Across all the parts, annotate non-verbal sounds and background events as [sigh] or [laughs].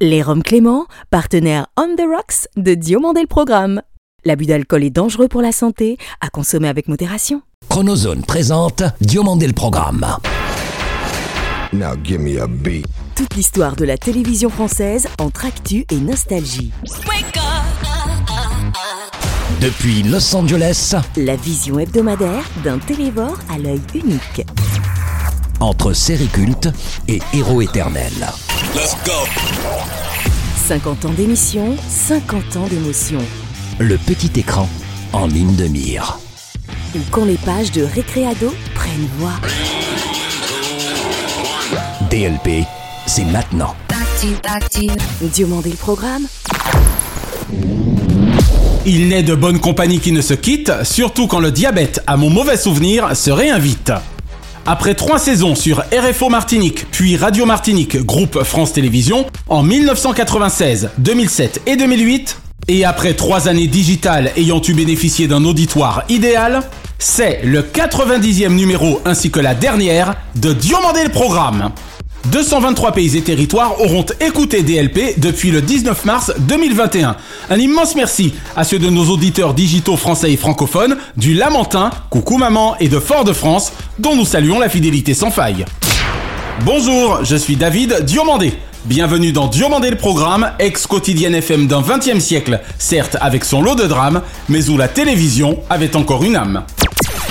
Les Roms Clément, partenaire On the Rocks de Diomandé le Programme. L'abus d'alcool est dangereux pour la santé, à consommer avec modération. Chronozone présente Diomandé le Programme. Now give me a beat. Toute l'histoire de la télévision française entre actu et nostalgie. Depuis Los Angeles, La vision hebdomadaire d'un télévore à l'œil unique. Entre série culte et héros éternel. 50 ans d'émission, 50 ans d'émotion. Le petit écran en ligne de mire. Ou quand les pages de Récréado prennent voix. DLP, c'est maintenant. Diomandé le Programme, Il n'est de bonne compagnie qui ne se quitte, surtout quand le diabète, à mon mauvais souvenir, se réinvite. Après trois saisons sur RFO Martinique, puis Radio Martinique, groupe France Télévisions, en 1996, 2007 et 2008, et après trois années digitales ayant eu bénéficié d'un auditoire idéal, c'est le 90e numéro ainsi que la dernière de Diomandé le Programme. 223 pays et territoires auront écouté DLP depuis le 19 mars 2021. Un immense merci à ceux de nos auditeurs digitaux français et francophones du Lamentin, Coucou Maman et de Fort-de-France, dont nous saluons la fidélité sans faille. Bonjour, je suis David Diomandé. Bienvenue dans Diomandé le programme, ex-quotidienne FM d'un 20e siècle, certes avec son lot de drames, mais où la télévision avait encore une âme.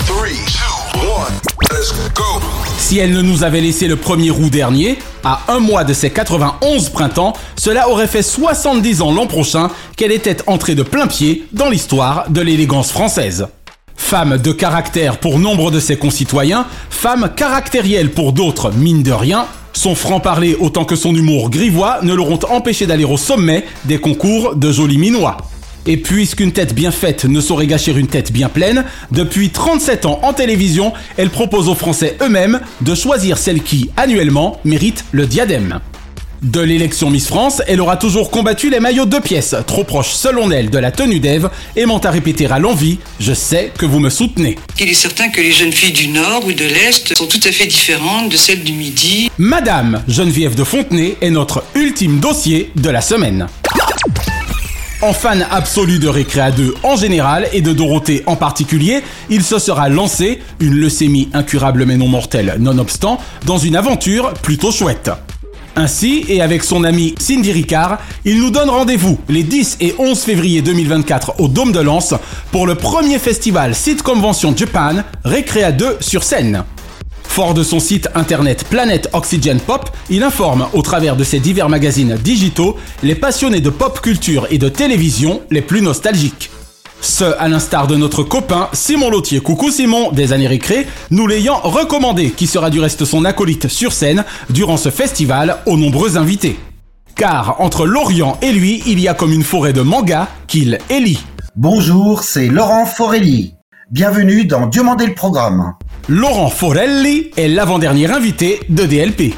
Three, two, one. Let's go. Si elle ne nous avait laissé le 1er août dernier, à un mois de ses 91 printemps, cela aurait fait 70 ans l'an prochain qu'elle était entrée de plein pied dans l'histoire de l'élégance française. Femme de caractère pour nombre de ses concitoyens, femme caractérielle pour d'autres, mine de rien, son franc-parler autant que son humour grivois ne l'auront empêché d'aller au sommet des concours de jolis minois. Et puisqu'une tête bien faite ne saurait gâcher une tête bien pleine, depuis 37 ans en télévision, elle propose aux Français eux-mêmes de choisir celle qui, annuellement, mérite le diadème. De l'élection Miss France, elle aura toujours combattu les maillots de pièces, trop proches selon elle de la tenue d'Ève, aimant à répéter à l'envie « Je sais que vous me soutenez Il est certain que les jeunes filles du Nord ou de l'Est sont tout à fait différentes de celles du Midi. ». Madame Geneviève de Fontenay est notre ultime dossier de la semaine. En fan absolu de Récréa 2 en général et de Dorothée en particulier, il se sera lancé, une leucémie incurable mais non mortelle nonobstant, dans une aventure plutôt chouette. Ainsi, et avec son ami Cindy Ricard, il nous donne rendez-vous les 10 et 11 février 2024 au Dôme de Lens pour le premier festival Site Convention Japan Récréa 2 sur scène. Fort de son site internet Planète Oxygen Pop, il informe, au travers de ses divers magazines digitaux, les passionnés de pop culture et de télévision les plus nostalgiques. Ce, à l'instar de notre copain Simon Lautier, coucou Simon, des années récré, nous l'ayant recommandé, qui sera du reste son acolyte sur scène durant ce festival aux nombreux invités. Car entre Lorient et lui, il y a comme une forêt de mangas qu'il élit. Bonjour, c'est Laurent Forelli. Bienvenue dans Diomandé le programme. Laurent Forelli est l'avant-dernier invité de DLP.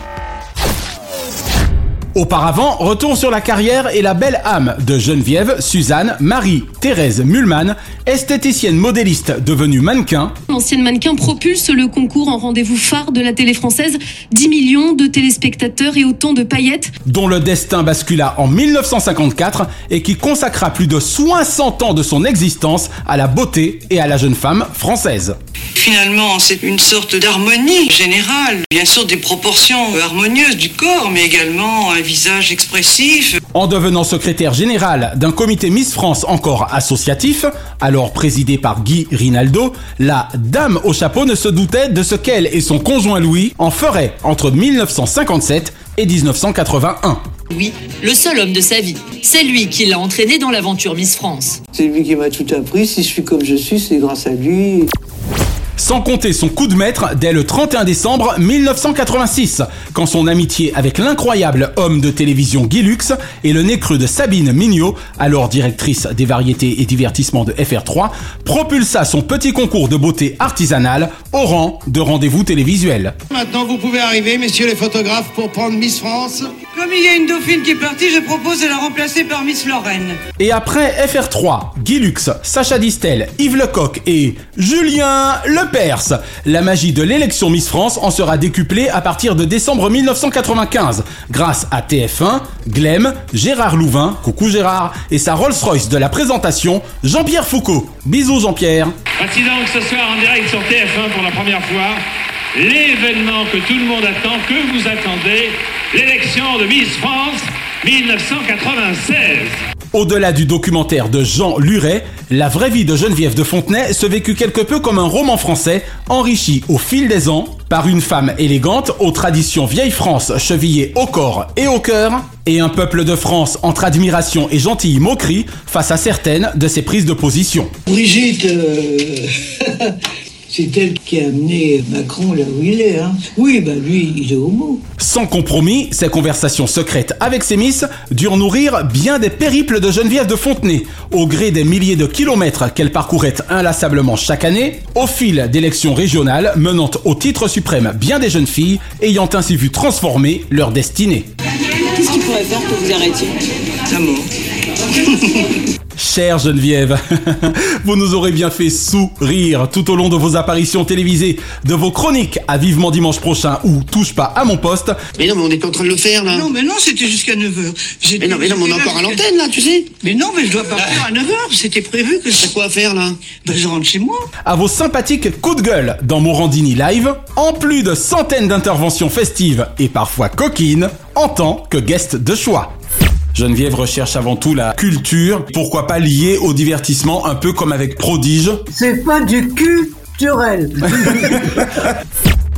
Auparavant, retour sur la carrière et la belle âme de Geneviève, Suzanne, Marie, Thérèse Mulman, esthéticienne modéliste devenue mannequin, L'ancienne mannequin propulse le concours en rendez-vous phare de la télé française. 10 millions de téléspectateurs et autant de paillettes. dont le destin bascula en 1954 et qui consacra plus de 60 ans de son existence à la beauté et à la jeune femme française. Finalement, c'est une sorte d'harmonie générale, bien sûr des proportions harmonieuses du corps, mais également visage expressif. En devenant secrétaire général d'un comité Miss France encore associatif, alors présidé par Guy Rinaldo, la dame au chapeau ne se doutait de ce qu'elle et son conjoint Louis en feraient entre 1957 et 1981. Oui, le seul homme de sa vie. C'est lui qui l'a entraîné dans l'aventure Miss France. C'est lui qui m'a tout appris. Si je suis comme je suis, c'est grâce à lui. Sans compter son coup de maître dès le 31 décembre 1986, quand son amitié avec l'incroyable homme de télévision Guy Lux et le nez creux de Sabine Mignot, alors directrice des variétés et divertissements de FR3, propulsa son petit concours de beauté artisanale au rang de rendez-vous télévisuel. Maintenant, vous pouvez arriver, messieurs les photographes, pour prendre Miss France. Comme il y a une dauphine qui est partie, je propose de la remplacer par Miss Lorraine. Et après FR3, Guy Lux, Sacha Distel, Yves Lecoq et Julien Lepers, la magie de l'élection Miss France en sera décuplée à partir de décembre 1995 grâce à TF1, Glem, Gérard Louvain, coucou Gérard, et sa Rolls-Royce de la présentation, Jean-Pierre Foucault. Bisous Jean-Pierre. Voici donc ce soir en direct sur TF1 pour la première fois l'événement que tout le monde attend, que vous attendez, l'élection de Miss France 1996. Au-delà du documentaire de Jean Luret, la vraie vie de Geneviève de Fontenay se vécut quelque peu comme un roman français, enrichi au fil des ans par une femme élégante aux traditions vieille France chevillées au corps et au cœur, et un peuple de France entre admiration et gentille moquerie face à certaines de ses prises de position. Brigitte, euh, [laughs] c'est elle qui a amené Macron là où il est. Hein. Oui, bah lui, il est homo. Sans compromis, ces conversations secrètes avec ses miss durent nourrir bien des périples de Geneviève de Fontenay, au gré des milliers de kilomètres qu'elle parcourait inlassablement chaque année, au fil d'élections régionales menant au titre suprême bien des jeunes filles, ayant ainsi vu transformer leur destinée. Qu'est-ce qu'il pourrait faire que vous arrêtiez L'amour. [laughs] Chère Geneviève, [laughs] vous nous aurez bien fait sourire tout au long de vos apparitions télévisées, de vos chroniques à Vivement Dimanche prochain ou Touche pas à mon poste. Mais non, mais on est en train de le faire là. Non, mais non, c'était jusqu'à 9h. Mais non, mais non, mais on est encore à l'antenne là, tu sais. Mais non, mais je dois partir à 9h. C'était prévu que T'as quoi à faire là? Ben, je rentre chez moi. À vos sympathiques coups de gueule dans Morandini Live, en plus de centaines d'interventions festives et parfois coquines, en tant que guest de choix. Geneviève recherche avant tout la culture, pourquoi pas liée au divertissement, un peu comme avec Prodige. C'est pas du culturel. [laughs]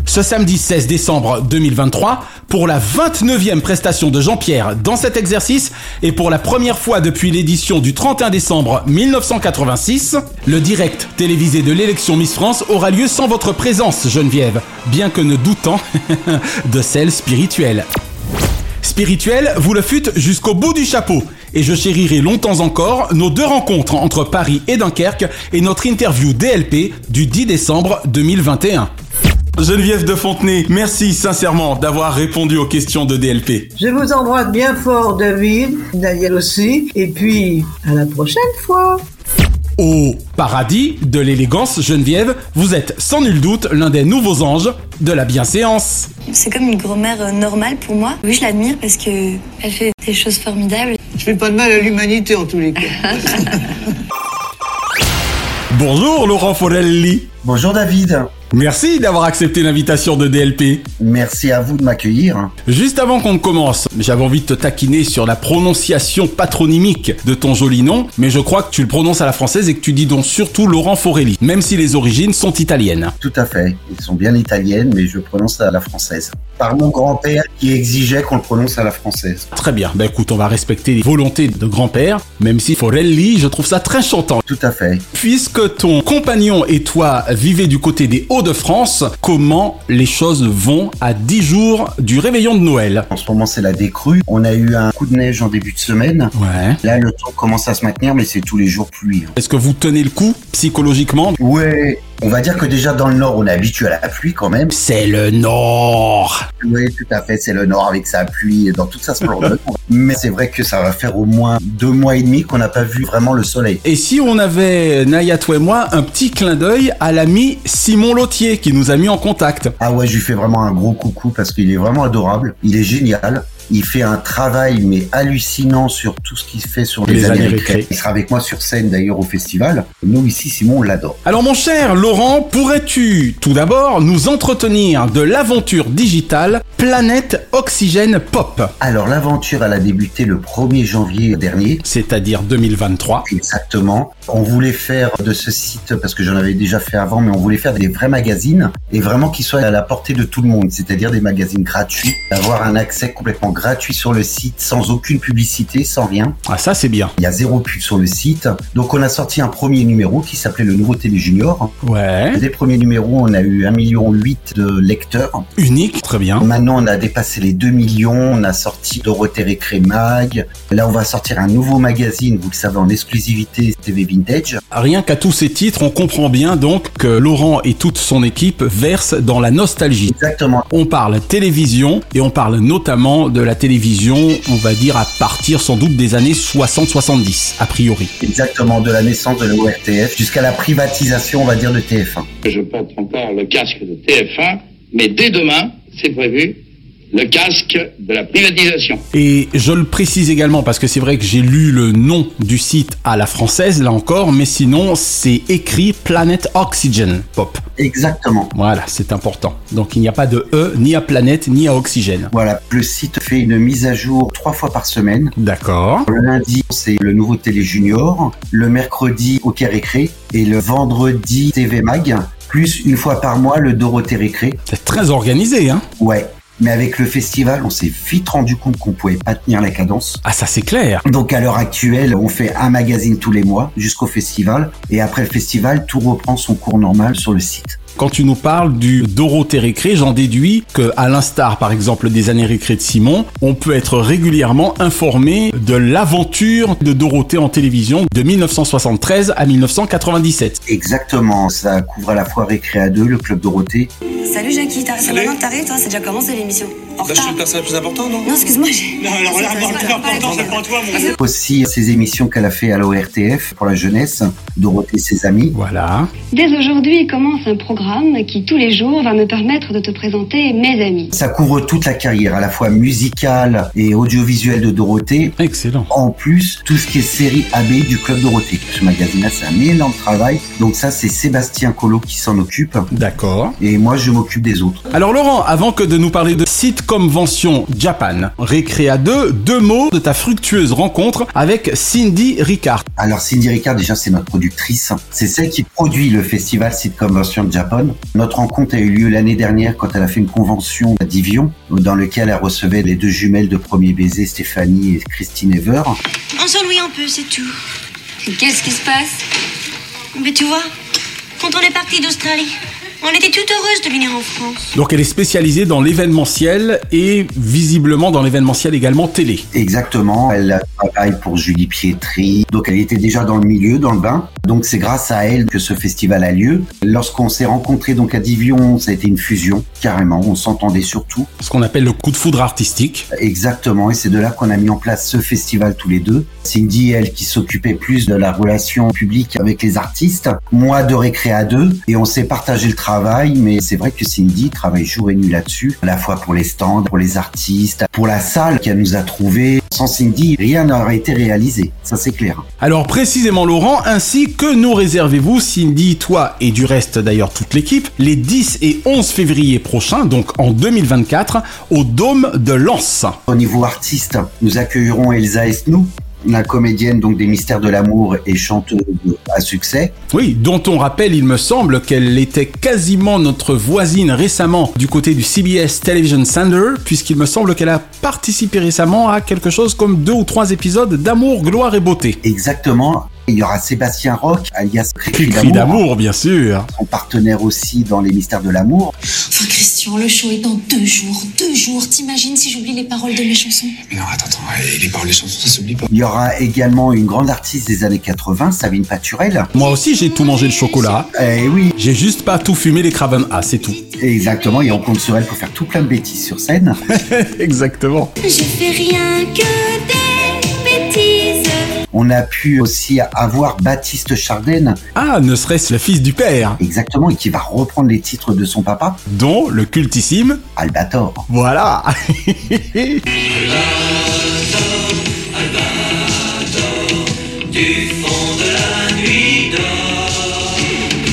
Ce samedi 16 décembre 2023, pour la 29e prestation de Jean-Pierre dans cet exercice et pour la première fois depuis l'édition du 31 décembre 1986, le direct télévisé de l'élection Miss France aura lieu sans votre présence, Geneviève, bien que ne doutant [laughs] de celle spirituelle. Spirituel, vous le fûtes jusqu'au bout du chapeau. Et je chérirai longtemps encore nos deux rencontres entre Paris et Dunkerque et notre interview DLP du 10 décembre 2021. Geneviève de Fontenay, merci sincèrement d'avoir répondu aux questions de DLP. Je vous embrasse bien fort, David, Daniel aussi, et puis à la prochaine fois. Au paradis de l'élégance, Geneviève, vous êtes sans nul doute l'un des nouveaux anges de la bienséance. C'est comme une grand-mère euh, normale pour moi. Oui, je l'admire parce que elle fait des choses formidables. Je fais pas de mal à l'humanité en tous les cas. [laughs] Bonjour Laurent Forelli. Bonjour David. Merci d'avoir accepté l'invitation de DLP. Merci à vous de m'accueillir. Juste avant qu'on commence, j'avais envie de te taquiner sur la prononciation patronymique de ton joli nom, mais je crois que tu le prononces à la française et que tu dis donc surtout Laurent Forelli, même si les origines sont italiennes. Tout à fait. Ils sont bien italiennes, mais je prononce à la française. Par mon grand-père qui exigeait qu'on le prononce à la française. Très bien, bah écoute, on va respecter les volontés de grand-père, même si Forelli, je trouve ça très chantant. Tout à fait. Puisque ton compagnon et toi vivez du côté des Hauts-de-France, comment les choses vont à 10 jours du réveillon de Noël? En ce moment, c'est la décrue. On a eu un coup de neige en début de semaine. Ouais. Là, le temps commence à se maintenir, mais c'est tous les jours pluie. hein. Est-ce que vous tenez le coup psychologiquement? Ouais. On va dire que déjà dans le nord, on est habitué à la pluie quand même. C'est le Nord Oui, tout à fait, c'est le nord avec sa pluie et dans toute sa splendeur. [laughs] Mais c'est vrai que ça va faire au moins deux mois et demi qu'on n'a pas vu vraiment le soleil. Et si on avait, Naya, toi et moi, un petit clin d'œil à l'ami Simon Lautier qui nous a mis en contact Ah ouais, je lui fais vraiment un gros coucou parce qu'il est vraiment adorable. Il est génial. Il fait un travail mais hallucinant sur tout ce qu'il fait sur les, Les récré. Il sera avec moi sur scène d'ailleurs au festival. Nous ici, Simon, on l'adore. Alors mon cher Laurent, pourrais-tu tout d'abord nous entretenir de l'aventure digitale Planète Oxygène Pop? Alors l'aventure, elle a débuté le 1er janvier dernier. C'est-à-dire 2023. Exactement. On voulait faire de ce site, parce que j'en avais déjà fait avant, mais on voulait faire des vrais magazines et vraiment qu'ils soient à la portée de tout le monde, c'est-à-dire des magazines gratuits, d'avoir un accès complètement gratuit sur le site, sans aucune publicité, sans rien. Ah ça c'est bien. Il y a zéro pub sur le site. Donc on a sorti un premier numéro qui s'appelait le Nouveau Télé Junior. Ouais. Des premiers numéros, on a eu 1,8 million de lecteurs. Unique, très bien. Maintenant, on a dépassé les 2 millions. On a sorti Dorothée Récré Mag. Là, on va sortir un nouveau magazine, vous le savez, en exclusivité TV Vintage. Rien qu'à tous ces titres, on comprend bien donc que Laurent et toute son équipe versent dans la nostalgie. Exactement. On parle télévision et on parle notamment de la télévision, on va dire à partir sans doute des années 60-70, a priori. Exactement, de la naissance de l'ORTF jusqu'à la privatisation, on va dire, de TF1. Je porte encore le casque de TF1, mais dès demain, c'est prévu, le casque de la privatisation. Et je le précise également parce que c'est vrai que j'ai lu le nom du site à la française, là encore, mais sinon c'est écrit Planet Oxygen Pop. Exactement. Voilà, c'est important. Donc il n'y a pas de E ni à planète ni à oxygène. Voilà, le site fait une mise à jour trois fois par semaine. D'accord. Le lundi, c'est le nouveau Télé Junior. Le mercredi, OK Récré. Et le vendredi, TV Mag. Plus une fois par mois, le Dorothée Récré. C'est très organisé, hein Ouais. Mais avec le festival, on s'est vite rendu compte qu'on pouvait pas tenir la cadence. Ah, ça c'est clair. Donc à l'heure actuelle, on fait un magazine tous les mois jusqu'au festival. Et après le festival, tout reprend son cours normal sur le site. Quand tu nous parles du Dorothée Récré, j'en déduis que, à l'instar par exemple des années récré de Simon, on peut être régulièrement informé de l'aventure de Dorothée en télévision de 1973 à 1997. Exactement, ça couvre à la fois Récré à 2, le Club Dorothée. Salut Jackie, t'as Salut. maintenant t'arrives, toi, c'est déjà commencé l'émission. Bah, je suis le personnage le plus important, non? Non, excuse-moi, j'ai. Non, alors là, le plus important, c'est pas toi, mon gars. Aussi ses émissions qu'elle a fait à l'ORTF pour la jeunesse, Dorothée et ses amis. Voilà. Dès aujourd'hui commence un programme qui tous les jours va me permettre de te présenter mes amis. Ça couvre toute la carrière, à la fois musicale et audiovisuelle de Dorothée. Excellent. En plus, tout ce qui est série AB du Club Dorothée. Ce magazine-là, c'est un énorme travail. Donc ça, c'est Sébastien Collot qui s'en occupe. D'accord. Et moi, je m'occupe des autres. Alors Laurent, avant que de nous parler de site convention Japan, Récréa 2, deux mots de ta fructueuse rencontre avec Cindy Ricard. Alors Cindy Ricard, déjà, c'est notre productrice. C'est celle qui produit le festival Site Convention de Japan. Notre rencontre a eu lieu l'année dernière quand elle a fait une convention à Divion, dans lequel elle recevait les deux jumelles de premier baiser, Stéphanie et Christine Ever. On s'ennuie un peu, c'est tout. Qu'est-ce qui se passe? Mais tu vois, quand on est parti d'Australie, on était toute heureuse de venir en France. Donc elle est spécialisée dans l'événementiel et visiblement dans l'événementiel également télé. Exactement, elle a travaillé pour Julie Pietri, donc elle était déjà dans le milieu, dans le bain. Donc c'est grâce à elle que ce festival a lieu. Lorsqu'on s'est rencontrés donc à Divion, ça a été une fusion, carrément, on s'entendait surtout. Ce qu'on appelle le coup de foudre artistique. Exactement, et c'est de là qu'on a mis en place ce festival tous les deux. Cindy, elle, qui s'occupait plus de la relation publique avec les artistes, moi de Récréa 2, et on s'est partagé le travail, mais c'est vrai que Cindy travaille jour et nuit là-dessus, à la fois pour les stands, pour les artistes, pour la salle qu'elle nous a trouvée. Sans Cindy, rien n'aurait été réalisé, ça c'est clair. Alors précisément Laurent, ainsi que nous réservez-vous, Cindy, toi et du reste d'ailleurs toute l'équipe, les 10 et 11 février prochains, donc en 2024, au Dôme de Lens. Au niveau artiste, nous accueillerons Elsa Esnou, la comédienne donc des Mystères de l'amour et chanteuse à succès. Oui, dont on rappelle, il me semble, qu'elle était quasiment notre voisine récemment du côté du CBS Television Center, puisqu'il me semble qu'elle a participé récemment à quelque chose comme deux ou trois épisodes d'Amour, Gloire et Beauté. Exactement. Il y aura Sébastien Roch, alias Cri d'amour, bien sûr. son partenaire aussi dans les Mystères de l'amour. Enfin, Christian, le show est dans deux jours. Deux jours. T'imagines si j'oublie les paroles de mes chansons? Mais non, attends, attends, les paroles des chansons, ça s'oublie pas. Il y aura également une grande artiste des années 80, Sabine Paturel. Moi aussi, j'ai tout mangé le chocolat. Eh oui, J'ai juste pas tout fumé les Craven A, c'est tout. exactement, et on compte sur elle pour faire tout plein de bêtises sur scène. [laughs] Exactement. Je fais rien que des. On a pu aussi avoir Baptiste Chardenne, Ah, ne serait-ce le fils du père, exactement, et qui va reprendre les titres de son papa, dont le cultissime. Albator. Voilà. [laughs]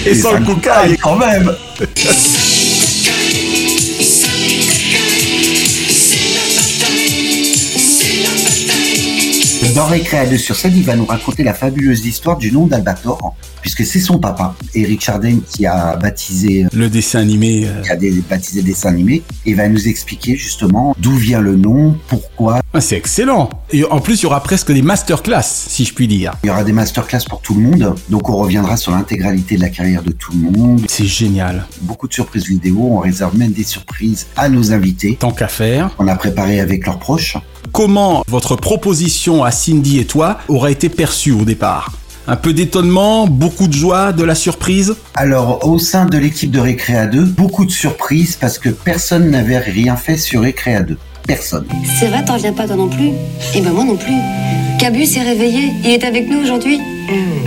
Et sans le quand même [laughs] Dans Récréa 2 sur scène, il va nous raconter la fabuleuse histoire du nom d'Albator, puisque c'est son papa, Eric Chardin, qui a baptisé Le dessin animé. euh, qui a des- baptisé le dessin animé, et va nous expliquer justement d'où vient le nom, pourquoi. ah, c'est excellent. Et en plus, il y aura presque des masterclass, si je puis dire. Il y aura des masterclass pour tout le monde, donc on reviendra sur l'intégralité de la carrière de tout le monde. C'est génial. Beaucoup de surprises vidéo, on réserve même des surprises à nos invités. Tant qu'à faire. On a préparé avec leurs proches. Comment votre proposition à Cindy et toi aura été perçue au départ Un peu d'étonnement, beaucoup de joie, de la surprise? Alors, au sein de l'équipe de Récréa 2, beaucoup de surprises parce que personne n'avait rien fait sur Récréa 2. personne. C'est vrai, t'en reviens pas toi non plus? Et ben moi non plus. Cabu s'est réveillé, il est avec nous aujourd'hui.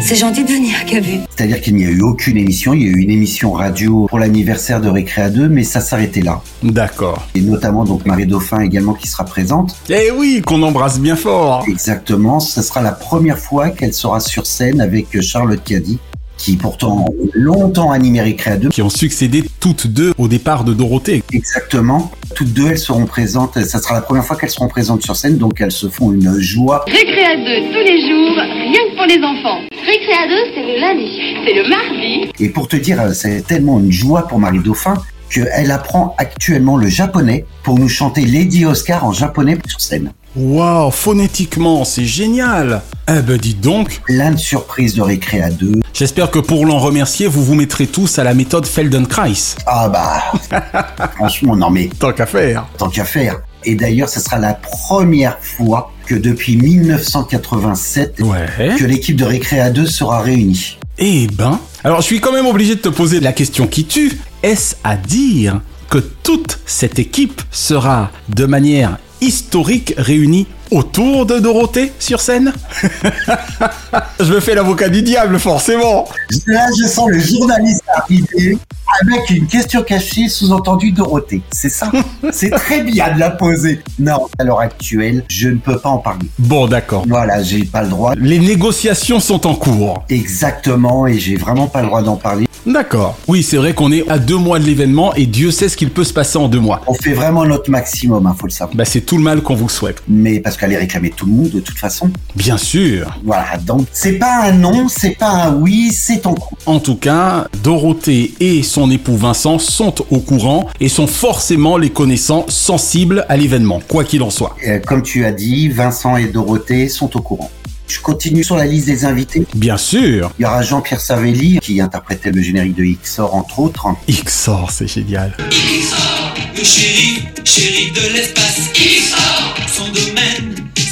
C'est gentil de venir, Cabu. C'est-à-dire qu'il n'y a eu aucune émission. Il y a eu une émission radio pour l'anniversaire de Récréa 2, mais ça s'arrêtait là. D'accord. Et notamment donc Marie Dauphin également qui sera présente. Eh oui, qu'on embrasse bien fort. Exactement. Ce sera la première fois qu'elle sera sur scène avec Charlotte Caddy qui pourtant ont longtemps animé Récréa 2. Qui ont succédé toutes deux au départ de Dorothée. Exactement. Toutes deux, elles seront présentes. Ça sera la première fois qu'elles seront présentes sur scène, donc elles se font une joie. Récréa 2 tous les jours, rien que pour les enfants. Récréa 2, c'est le lundi, c'est le mardi. Et pour te dire, c'est tellement une joie pour Marie Dauphin qu'elle apprend actuellement le japonais pour nous chanter Lady Oscar en japonais sur scène. Waouh, phonétiquement, c'est génial Eh ben dites donc Plein de surprises de Récréa 2. J'espère que pour l'en remercier, vous vous mettrez tous à la méthode Feldenkrais. Ah bah, [laughs] franchement, non mais... Tant qu'à faire. Tant qu'à faire. Et d'ailleurs, ce sera la première fois que depuis 1987 ouais. que l'équipe de Récréa 2 sera réunie. Eh ben, alors je suis quand même obligé de te poser la question qui tue. Est-ce à dire que toute cette équipe sera de manière historique réunie autour de Dorothée sur scène [laughs] Je me fais l'avocat du diable, forcément. Là, je sens le journaliste arriver avec une question cachée sous-entendu Dorothée. C'est ça [laughs] C'est très bien de la poser. Non, à l'heure actuelle, je ne peux pas en parler. Bon, d'accord. Voilà, j'ai pas le droit. Les négociations sont en cours. Exactement, et j'ai vraiment pas le droit d'en parler. D'accord. Oui, c'est vrai qu'on est à deux mois de l'événement et Dieu sait ce qu'il peut se passer en deux mois. On fait vraiment notre maximum, hein, faut le savoir. Bah, c'est tout le mal qu'on vous souhaite. Mais parce qu'elle est réclamée tout le monde, de toute façon. Bien sûr. Voilà, donc c'est pas un non, c'est pas un oui, c'est en cours. En tout cas, Dorothée et son époux Vincent sont au courant et sont forcément les connaissants sensibles à l'événement, quoi qu'il en soit. Euh, comme tu as dit, Vincent et Dorothée sont au courant. Je continue sur la liste des invités. Bien sûr. Il y aura Jean-Pierre Savelli qui interprétait le générique de XOR entre autres. XOR, c'est génial. XOR, le chéri, chéri de l'espace. XOR, son domaine,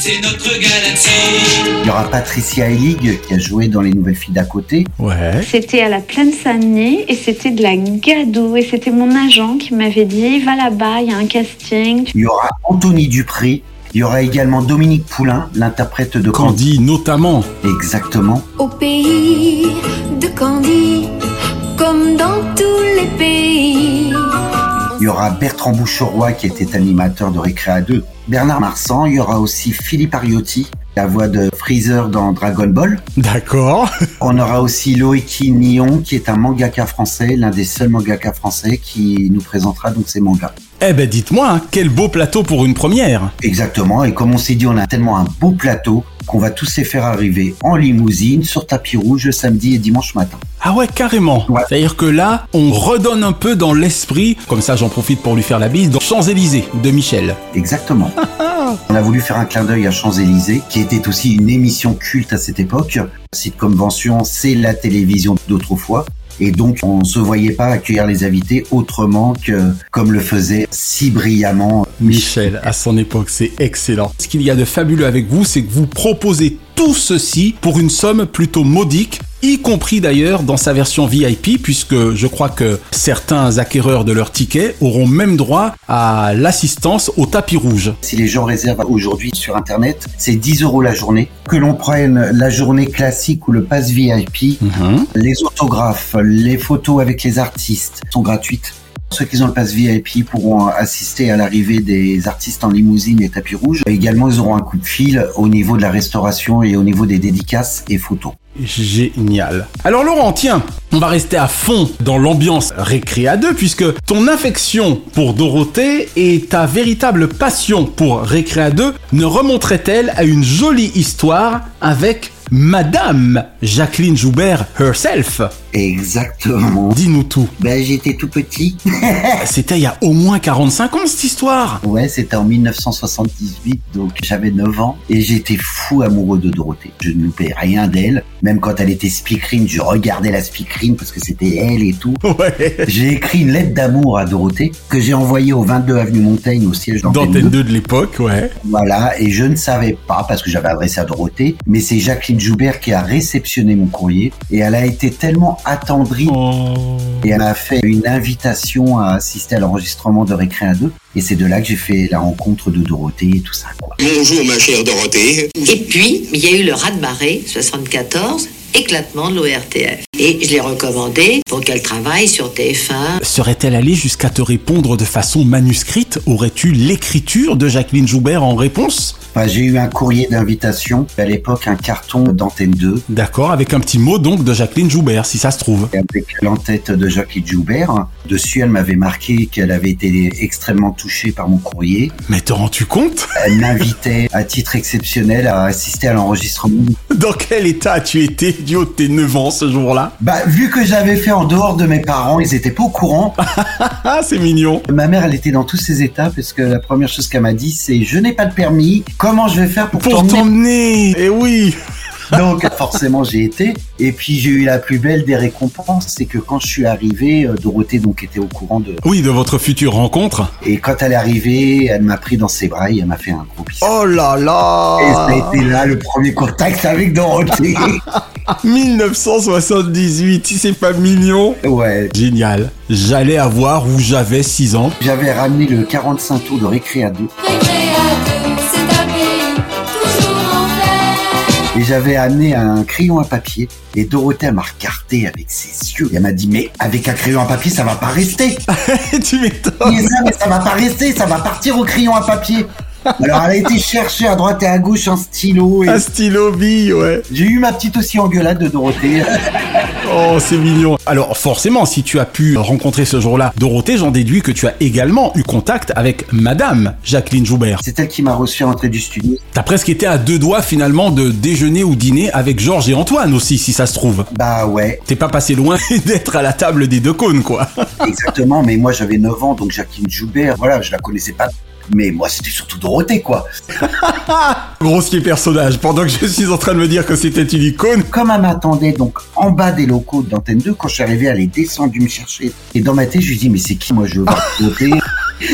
c'est notre galaxie. Il y aura Patricia Elig qui a joué dans Les Nouvelles Filles d'à côté. Ouais. C'était à la Plaine Saint-Denis et c'était de la gadoue. Et c'était mon agent qui m'avait dit va là-bas, il y a un casting. Il y aura Anthony Dupré. Il y aura également Dominique Poulain, l'interprète de Candy, Candy notamment. Exactement. Au pays de Candy, comme dans tous les pays. Il y aura Bertrand Boucheroy qui était animateur de Récréa 2. Bernard Marsan, il y aura aussi Philippe Ariotti, la voix de Freezer dans Dragon Ball. D'accord. On aura aussi Loeki Nyon qui est un mangaka français, l'un des seuls mangaka français qui nous présentera donc ses mangas. Eh ben dites-moi, hein, quel beau plateau pour une première. Exactement, et comme on s'est dit, on a tellement un beau plateau qu'on va tous les faire arriver en limousine sur tapis rouge samedi et dimanche matin. Ah ouais, carrément. Ouais. C'est-à-dire que là, on redonne un peu dans l'esprit, comme ça j'en profite pour lui faire la bise, dans Champs-Élysées de Michel. Exactement. [laughs] on a voulu faire un clin d'œil à Champs-Élysées, qui était aussi une émission culte à cette époque. Site Convention, c'est la télévision d'autrefois. Et donc, on se voyait pas accueillir les invités autrement que comme le faisait si brillamment Michel à son époque. C'est excellent. Ce qu'il y a de fabuleux avec vous, c'est que vous proposez tout ceci pour une somme plutôt modique, y compris d'ailleurs dans sa version VIP, puisque je crois que certains acquéreurs de leurs tickets auront même droit à l'assistance au tapis rouge. Si les gens réservent aujourd'hui sur Internet, c'est 10 euros la journée. Que l'on prenne la journée classique ou le pass VIP, Mhm. les autographes, les photos avec les artistes sont gratuites. Ceux qui ont le pass VIP pourront assister à l'arrivée des artistes en limousine et tapis rouge. Également, ils auront un coup de fil au niveau de la restauration et au niveau des dédicaces et photos. Génial. Alors Laurent, tiens, on va rester à fond dans l'ambiance Récréa 2 puisque ton affection pour Dorothée et ta véritable passion pour Récréa 2 ne remonterait-elle à une jolie histoire avec Madame Jacqueline Joubert herself? Exactement. Dis-nous tout. Ben, j'étais tout petit. [laughs] C'était il y a au moins 45 ans cette histoire. Ouais, c'était en 1978, donc j'avais 9 ans et j'étais fou amoureux de Dorothée. Je ne loupais rien d'elle, même quand elle était speakerine, je regardais la speakerine parce que c'était elle et tout. Ouais. J'ai écrit une lettre d'amour à Dorothée que j'ai envoyée au 22 avenue Montaigne au siège d'Antenne D'antenne 2. 2 de l'époque, ouais. Voilà, et je ne savais pas parce que j'avais adressé à Dorothée, mais c'est Jacqueline Joubert qui a réceptionné mon courrier et elle a été tellement attendri. Et elle m'a fait une invitation à assister à l'enregistrement de Récréa 2. Et c'est de là que j'ai fait la rencontre de Dorothée et tout ça. Quoi. Bonjour ma chère Dorothée. Et puis, il y a eu le raz-de-marée, 74, éclatement de l'ORTF. Et je l'ai recommandé pour qu'elle travaille sur TF1. Serait-elle allée jusqu'à te répondre de façon manuscrite? Aurais-tu l'écriture de Jacqueline Joubert en réponse? J'ai eu un courrier d'invitation, à l'époque un carton d'antenne 2. D'accord, avec un petit mot donc de Jacqueline Joubert, si ça se trouve. Avec l'entête de Jacqueline Joubert. Dessus, elle m'avait marqué qu'elle avait été extrêmement touchée par mon courrier. Mais te rends-tu compte? Elle m'invitait à titre exceptionnel à assister à l'enregistrement. Dans quel état as-tu été du haut de tes 9 ans ce jour-là? Bah, vu que j'avais fait en dehors de mes parents, ils étaient pas au courant. [laughs] Ah, c'est mignon. Ma mère, elle était dans tous ces états parce que la première chose qu'elle m'a dit, c'est je n'ai pas de permis. Comment je vais faire pour, Pour t'emmener Eh oui [laughs] Donc forcément j'ai été et puis j'ai eu la plus belle des récompenses, c'est que quand je suis arrivé, euh, Dorothée donc était au courant de Oui, de votre future rencontre. et quand elle est arrivée, elle m'a pris dans ses bras et elle m'a fait un gros bisou. Oh là là Et ça a été là le premier contact avec Dorothée. [laughs] 1978, si c'est pas mignon ouais. Génial. J'allais avoir ou j'avais 6 ans. J'avais ramené le 45 tours de Récréa 2 et j'avais amené un crayon à papier et Dorothée m'a regardé avec ses yeux et elle m'a dit mais avec un crayon à papier ça va pas rester. [laughs] tu m'étonnes. Mais ça, mais ça va pas rester, ça va partir au crayon à papier. Alors elle a été chercher à droite et à gauche un stylo. Et... Un stylo bille, ouais. J'ai eu ma petite aussi engueulade de Dorothée. [laughs] Oh, c'est mignon. Alors forcément, si tu as pu rencontrer ce jour-là Dorothée, j'en déduis que tu as également eu contact avec Madame Jacqueline Joubert. C'est elle qui m'a reçu à l'entrée du studio. T'as presque été à deux doigts finalement de déjeuner ou dîner avec Georges et Antoine aussi, si ça se trouve. Bah ouais. T'es pas passé loin [laughs] d'être à la table des deux cônes, quoi. Exactement, mais moi j'avais 9 ans, donc Jacqueline Joubert, voilà, je la connaissais pas. Mais moi c'était surtout Dorothée, quoi. [laughs] Grossier personnage, pendant que je suis en train de me dire que c'était une icône. Comme elle m'attendait donc en bas des locaux d'Antenne 2, quand je suis arrivé, elle est descendue me chercher. Et dans ma tête, je lui dis, mais c'est qui moi je veux [laughs] Dorothée?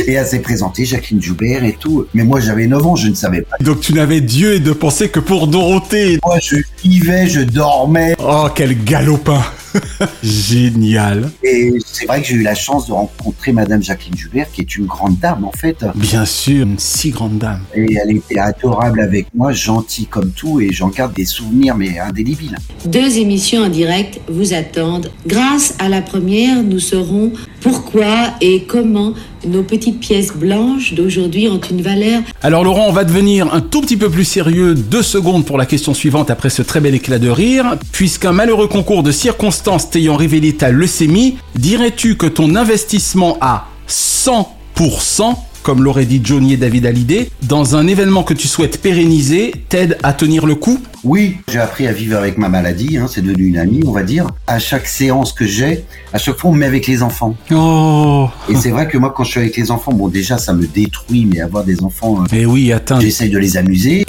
Et elle s'est présentée, Jacqueline Joubert et tout. Mais moi j'avais 9 ans, je ne savais pas. Donc tu n'avais Dieu et de penser que pour Dorothée. Moi je vivais, je dormais. Oh, quel galopin [laughs] Génial. Et c'est vrai que j'ai eu la chance de rencontrer Madame Jacqueline Joubert, qui est une grande dame en fait. Bien sûr, une si grande dame. Et elle était adorable avec moi, gentille comme tout, et j'en garde des souvenirs mais indélébiles. Deux émissions en direct vous attendent. Grâce à la première, nous saurons pourquoi et comment nos petites pièces blanches d'aujourd'hui ont une valeur. Alors Laurent, on va devenir un tout petit peu plus sérieux deux secondes pour la question suivante après ce très bel éclat de rire. Puisqu'un malheureux concours de circonstances t'ayant révélé ta leucémie, dirais-tu que ton investissement à 100% comme l'aurait dit Johnny et David Hallyday, dans un événement que tu souhaites pérenniser, t'aide à tenir le coup? Oui, j'ai appris à vivre avec ma maladie, hein, c'est devenu une amie, on va dire. À chaque séance que j'ai, à chaque fois on me met avec les enfants. Oh Et c'est vrai que moi quand je suis avec les enfants, bon déjà ça me détruit, mais avoir des enfants, euh, Eh oui, attends. j'essaye de les amuser.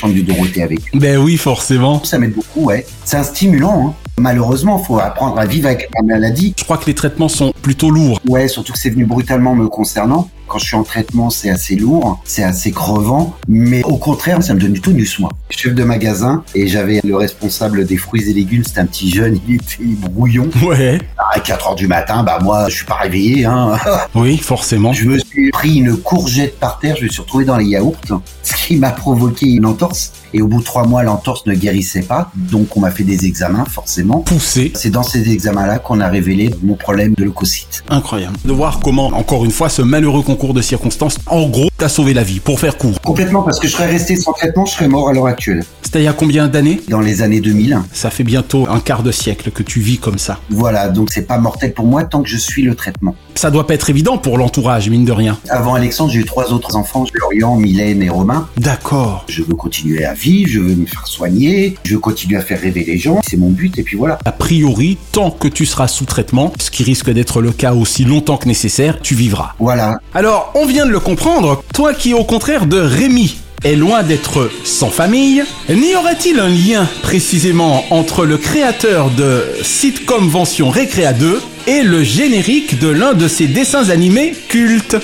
Chante du Dorothée avec. Ben oui, forcément. Ça m'aide beaucoup, ouais. C'est un stimulant, hein. Malheureusement, faut apprendre à vivre avec la maladie. Je crois que les traitements sont plutôt lourds. Ouais, surtout que c'est venu brutalement me concernant. Quand je suis en traitement, c'est assez lourd, c'est assez crevant, mais au contraire, ça me donne du tout moi. Chef de magasin, et j'avais le responsable des fruits et légumes, c'était un petit jeune, il était brouillon. Ouais. À 4 heures du matin, bah moi, je suis pas réveillé, hein. [laughs] Oui, forcément. Je me suis pris une courgette par terre, je me suis retrouvé dans les yaourts, ce qui m'a provoqué une entorse. Et au bout de trois mois, l'entorse ne guérissait pas, donc on m'a fait des examens, forcément. Poussé. C'est dans ces examens-là qu'on a révélé mon problème de leucocyte. Incroyable. De voir comment, encore une fois, ce malheureux concours de circonstances, en gros, t'a sauvé la vie, pour faire court. Complètement, parce que je serais resté sans traitement, je serais mort à l'heure actuelle. C'était il y a combien d'années? Dans les années 2000. Ça fait bientôt un quart de siècle que tu vis comme ça. Voilà, donc c'est pas mortel pour moi tant que je suis le traitement. Ça doit pas être évident pour l'entourage, mine de rien. Avant Alexandre, j'ai eu trois autres enfants, Florian, Mylène et Romain. D'accord. Je veux continuer à je veux me faire soigner, je veux continuer à faire rêver les gens, c'est mon but, et puis voilà. A priori, tant que tu seras sous traitement, ce qui risque d'être le cas aussi longtemps que nécessaire, tu vivras. Voilà. Alors, on vient de le comprendre, toi qui au contraire de Rémi est loin d'être sans famille, n'y aurait-il un lien précisément entre le créateur de Sitcom Vention Récréa 2 et le générique de l'un de ses dessins animés cultes.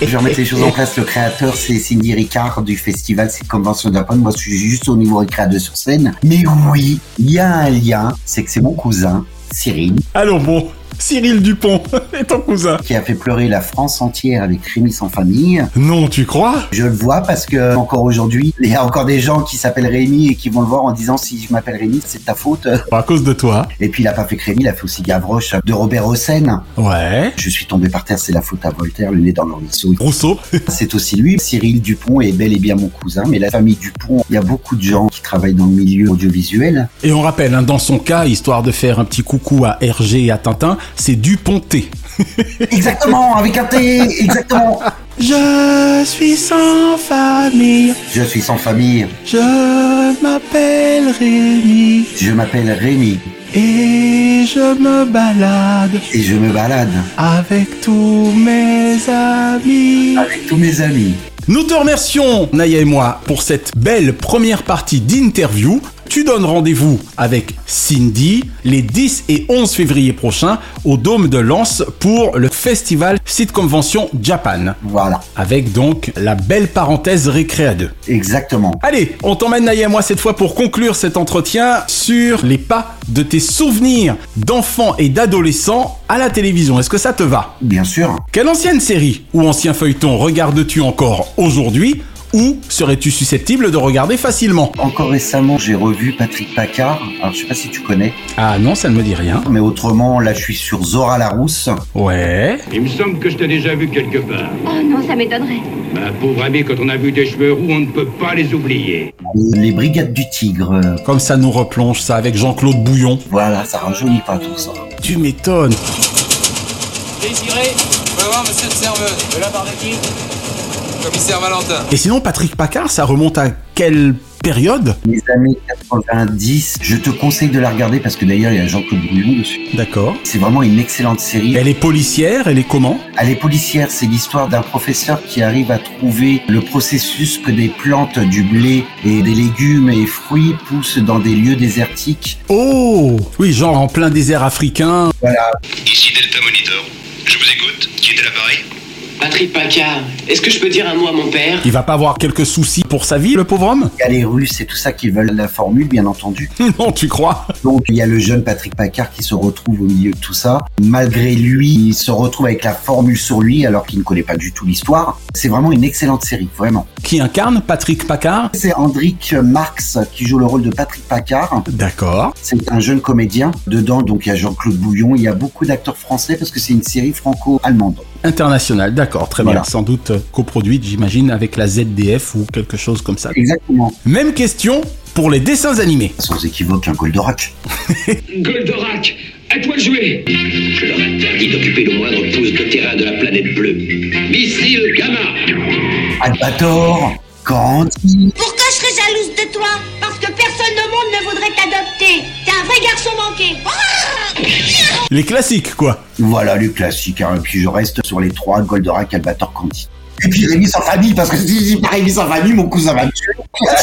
Je vais remettre les choses en place. Le créateur, c'est Cindy Ricard du festival C'est Convention d'Appon. Moi, je suis juste au niveau créateur sur scène. Mais oui, il y a un lien. C'est que c'est mon cousin, Cyril. Alors bon, Cyril Dupont [laughs] est ton cousin. Qui a fait pleurer la France entière avec Rémi sans famille. Non, tu crois? Je le vois parce que encore aujourd'hui, il y a encore des gens qui s'appellent Rémi et qui vont le voir en disant si je m'appelle Rémi, c'est ta faute. À cause de toi. Et puis il a pas fait que Rémi, il a fait aussi Gavroche de Robert Hossein. Ouais. Je suis tombé par terre, c'est la faute à Voltaire, le nez dans le ruisseau. Rousseau. [laughs] c'est aussi lui. Cyril Dupont est bel et bien mon cousin, mais la famille Dupont, il y a beaucoup de gens qui travaillent dans le milieu audiovisuel. Et on rappelle, hein, dans son cas, histoire de faire un petit coucou à Hergé et à Tintin, c'est Dupont T. Exactement, avec un T, exactement. Je suis sans famille. Je suis sans famille. Je m'appelle Rémi. Je m'appelle Rémi. Et je me balade. Et je me balade. Avec tous mes amis. Avec tous mes amis. Nous te remercions, Naya et moi, pour cette belle première partie d'interview. Tu donnes rendez-vous avec Cindy les 10 et 11 février prochains au Dôme de Lens pour le festival Site Convention Japan. Voilà. Avec donc la belle parenthèse Récréa 2. Exactement. Allez, on t'emmène Naya et moi cette fois pour conclure cet entretien sur les pas de tes souvenirs d'enfants et d'adolescents à la télévision. Est-ce que ça te va? Bien sûr. Quelle ancienne série ou ancien feuilleton regardes-tu encore aujourd'hui? Ou serais-tu susceptible de regarder facilement Encore récemment, j'ai revu Patrick Paccard. Alors, je sais pas si tu connais. Ah non, ça ne me dit rien. Mais autrement, là, je suis sur Zora Larousse. Ouais. Il me semble que je t'ai déjà vu quelque part. Oh non, ça m'étonnerait. Ma pauvre amie, quand on a vu des cheveux roux, on ne peut pas les oublier. Les Brigades du Tigre. Comme ça nous replonge ça avec Jean-Claude Bouillon. Voilà, ça rajeunit pas tout ça. Tu m'étonnes. Désiré, je veux voir monsieur de serveuse. De la part de qui? Commissaire Valentin. Et sinon, Patrick Paccard, ça remonte à quelle période Les années 90, je te conseille de la regarder parce que d'ailleurs, il y a Jean-Claude Bouillon dessus. D'accord. C'est vraiment une excellente série. Elle est policière, elle est comment Elle est policière, c'est l'histoire d'un professeur qui arrive à trouver le processus que des plantes, du blé et des légumes et fruits poussent dans des lieux désertiques. Oh Oui, genre en plein désert africain. Voilà. Ici Delta Monitor. Je vous écoute. Qui est à l'appareil? Patrick Paccard, est-ce que je peux dire un mot à mon père? Il va pas avoir quelques soucis pour sa vie, le pauvre homme? Il y a les Russes et tout ça qui veulent la formule, bien entendu. [laughs] non, tu crois? Donc il y a le jeune Patrick Paccard qui se retrouve au milieu de tout ça. Malgré lui, il se retrouve avec la formule sur lui alors qu'il ne connaît pas du tout l'histoire. C'est vraiment une excellente série, vraiment. Qui incarne Patrick Paccard C'est Andric Marx qui joue le rôle de Patrick Paccard. D'accord. C'est un jeune comédien. Dedans, donc il y a Jean-Claude Bouillon. Il y a beaucoup d'acteurs français parce que c'est une série franco-allemande. International, d'accord, très Voilà. bien. Sans doute euh, coproduite, j'imagine, avec la ZDF ou quelque chose comme ça. Exactement. Même question pour les dessins animés. Sans équivoque, un Goldorak. [laughs] Goldorak, à toi de jouer Je leur interdis d'occuper le moindre pouce de terrain de la planète bleue. Missile Gamma Albator, Candy. Jalouse de toi Parce que personne au monde ne voudrait t'adopter. T'es un vrai garçon manqué. Les classiques, quoi. Voilà le classique. Hein. Et puis je reste sur les trois Goldorak, Albator, Candy. Et puis Rémi sans famille, parce que si j'ai pas Rémi sans famille, mon cousin va me tuer.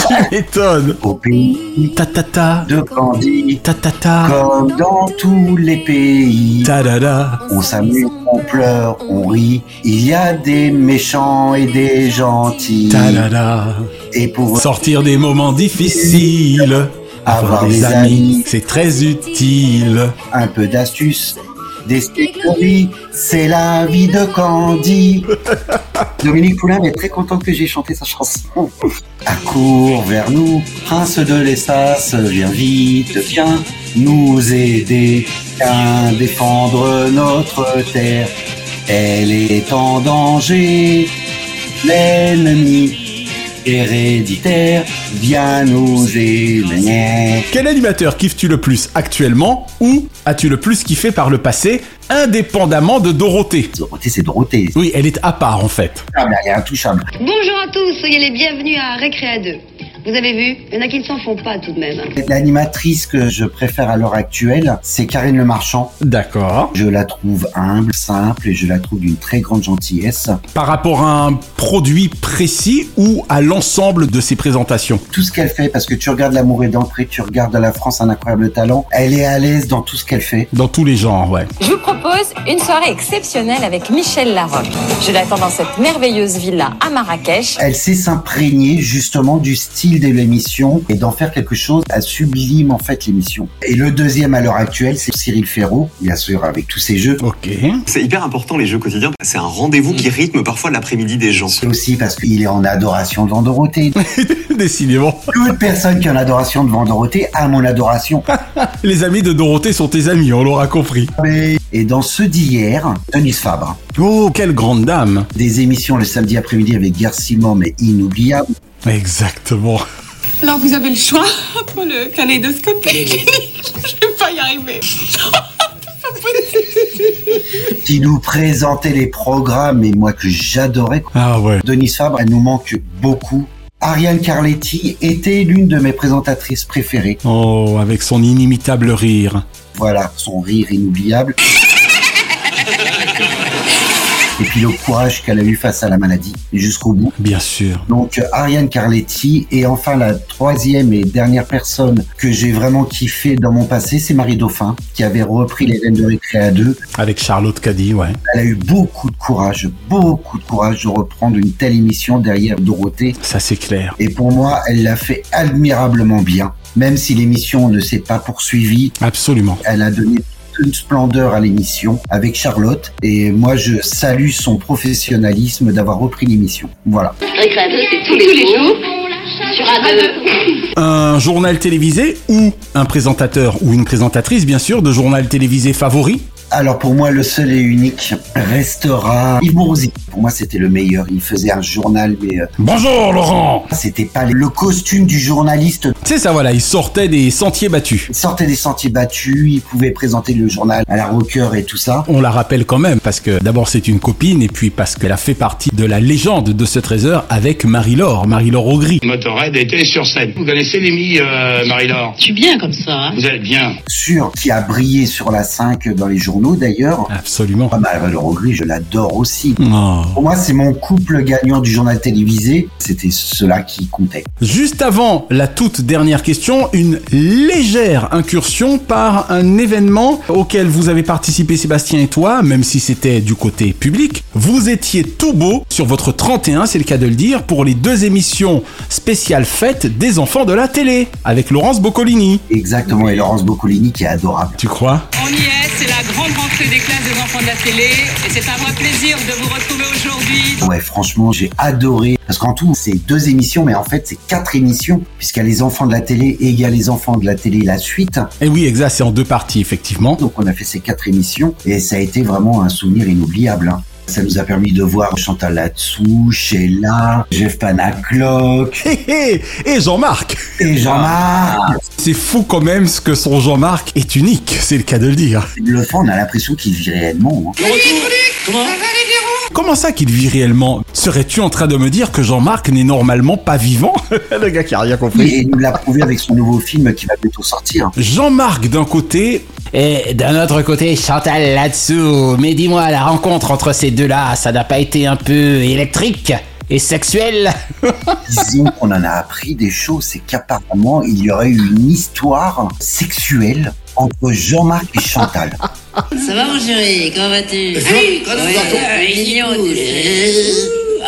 tu m'étonnes. Au pays Ta-ta-ta. de Candy, Ta-ta-ta. comme dans tous les pays. Ta-da-da. On s'amuse, on pleure, on rit. Il y a des méchants et des gentils. Ta-da-da. Et pour Sortir des moments difficiles. Avoir des amis. c'est très utile. un peu d'astuce, des stickeries, c'est la vie de Candy. [laughs] Dominique Poulain est très content que j'ai chanté sa chanson. Accours vers nous, prince de l'espace, viens vite, viens nous aider, viens défendre notre terre. Elle est en danger, l'ennemi héréditaire vient nous aimer. Quel animateur kiffes-tu le plus actuellement ou as-tu le plus kiffé par le passé, indépendamment de Dorothée? Dorothée, c'est Dorothée. Oui, elle est à part en fait. Ah, mais elle est intouchable. Bonjour à tous, soyez les bienvenus à Récréa 2. Vous avez vu Il y en a qui ne s'en font pas tout de même. L'animatrice que je préfère à l'heure actuelle, c'est Karine Le Marchand. D'accord. Je la trouve humble, simple et je la trouve d'une très grande gentillesse. Par rapport à un produit précis ou à l'ensemble de ses présentations? Tout ce qu'elle fait, parce que tu regardes L'amour et d'entrée, tu regardes La France un incroyable talent, elle est à l'aise dans tout ce qu'elle fait. Dans tous les genres, ouais. Je vous propose une soirée exceptionnelle avec Michel Larocque. Je l'attends dans cette merveilleuse villa à Marrakech. Elle sait s'imprégner justement du style de l'émission et d'en faire quelque chose à sublime en fait l'émission. Et le deuxième à l'heure actuelle, c'est Cyril Ferraud, bien sûr avec tous ses jeux. Ok. C'est hyper important les jeux quotidiens. C'est un rendez-vous qui rythme parfois l'après-midi des gens. C'est aussi parce qu'il est en adoration devant Dorothée. [laughs] Décidément. Toute personne qui est en adoration devant Dorothée a mon adoration. [laughs] Les amis de Dorothée sont tes amis, on l'aura compris. Et dans ceux d'hier, Denise Fabre. Oh, quelle grande dame Des émissions le samedi après-midi avec Garcimon, mais inoubliables. Exactement. Alors vous avez le choix entre le kaléidoscope et [laughs] Je vais pas y arriver. qui nous présentait les programmes et moi que j'adorais. Ah ouais. Denise Fabre, elle nous manque beaucoup. Ariane Carletti était l'une de mes présentatrices préférées. Oh, avec son inimitable rire. Voilà, son rire inoubliable. Et puis le courage qu'elle a eu face à la maladie, jusqu'au bout. Bien sûr. Donc Ariane Carletti, et enfin la troisième et dernière personne que j'ai vraiment kiffé dans mon passé, c'est Marie Dauphin, qui avait repris les Reines de Récréa 2. Avec Charlotte Caddy, ouais. Elle a eu beaucoup de courage, beaucoup de courage de reprendre une telle émission derrière Dorothée. Ça c'est clair. Et pour moi, elle l'a fait admirablement bien. Même si l'émission ne s'est pas poursuivie. Absolument. Elle a donné une splendeur à l'émission avec Charlotte et moi je salue son professionnalisme d'avoir repris l'émission. Voilà. Récréa 2, c'est tous, les, jours. Sur A2. Un journal télévisé ou un présentateur ou une présentatrice, bien sûr, de journal télévisé favori alors pour moi, le seul et unique restera Yves Mourouzi. Pour moi, c'était le meilleur. Il faisait un journal, mais... euh, Bonjour Laurent C'était pas le costume du journaliste. C'est ça, voilà, il sortait des sentiers battus. Il sortait des sentiers battus, il pouvait présenter le journal à la rocker et tout ça. On la rappelle quand même, parce que d'abord c'est une copine, et puis parce qu'elle a fait partie de la légende de ce trésor avec Marie-Laure, Marie-Laure Augry. Motorhead était sur scène. Vous connaissez l'émis, euh, Marie-Laure? Je suis bien comme ça. Hein. Vous êtes bien. Sûr, qui a brillé sur la 5 dans les journaux d'ailleurs. Absolument. Ah, Marie-Laure Augry, je l'adore aussi. Oh. Pour moi, c'est mon couple gagnant du journal télévisé. C'était cela qui comptait. Juste avant la toute dernière question, une légère incursion par un événement auquel vous avez participé Sébastien et toi, même si c'était du côté public. Vous étiez tout beau sur votre 31, c'est le cas de le dire, pour les deux émissions spéciales fêtes des enfants de la télé, avec Laurence Boccolini. Exactement, et Laurence Boccolini qui est adorable. Tu crois? On y est, c'est la grande rentrée des classes des enfants de la télé. Et c'est un vrai plaisir de vous retrouver aujourd'hui. Ouais, franchement, j'ai adoré. Parce qu'en tout, c'est deux émissions, mais en fait, c'est quatre émissions. Puisqu'il y a les enfants de la télé et il y a les enfants de la télé la suite. Et oui, exact, c'est en deux parties, effectivement. Donc, on a fait ces quatre émissions. Et ça a été vraiment un souvenir inoubliable. hein. Ça nous a permis de voir Chantal Latsou, Sheila, Jeff Panaclock. [laughs] Hé hé Et Jean-Marc Et Jean-Marc C'est fou quand même ce que son Jean-Marc est unique, c'est le cas de le dire. Le fan, on a l'impression qu'il vit réellement. hein. Comment ça qu'il vit réellement? Serais-tu en train de me dire que Jean-Marc n'est normalement pas vivant? [laughs] Le gars qui a rien compris. Et il nous l'a prouvé avec son nouveau film qui va bientôt sortir. Jean-Marc d'un côté. Et d'un autre côté, Chantal là-dessous. Mais dis-moi, la rencontre entre ces deux-là, ça n'a pas été un peu électrique? Et sexuel [laughs] Disons qu'on en a appris des choses, c'est qu'apparemment, il y aurait eu une histoire sexuelle entre Jean-Marc et Chantal. Ça va mon chéri, comment vas-tu? Oui, comment vas-tu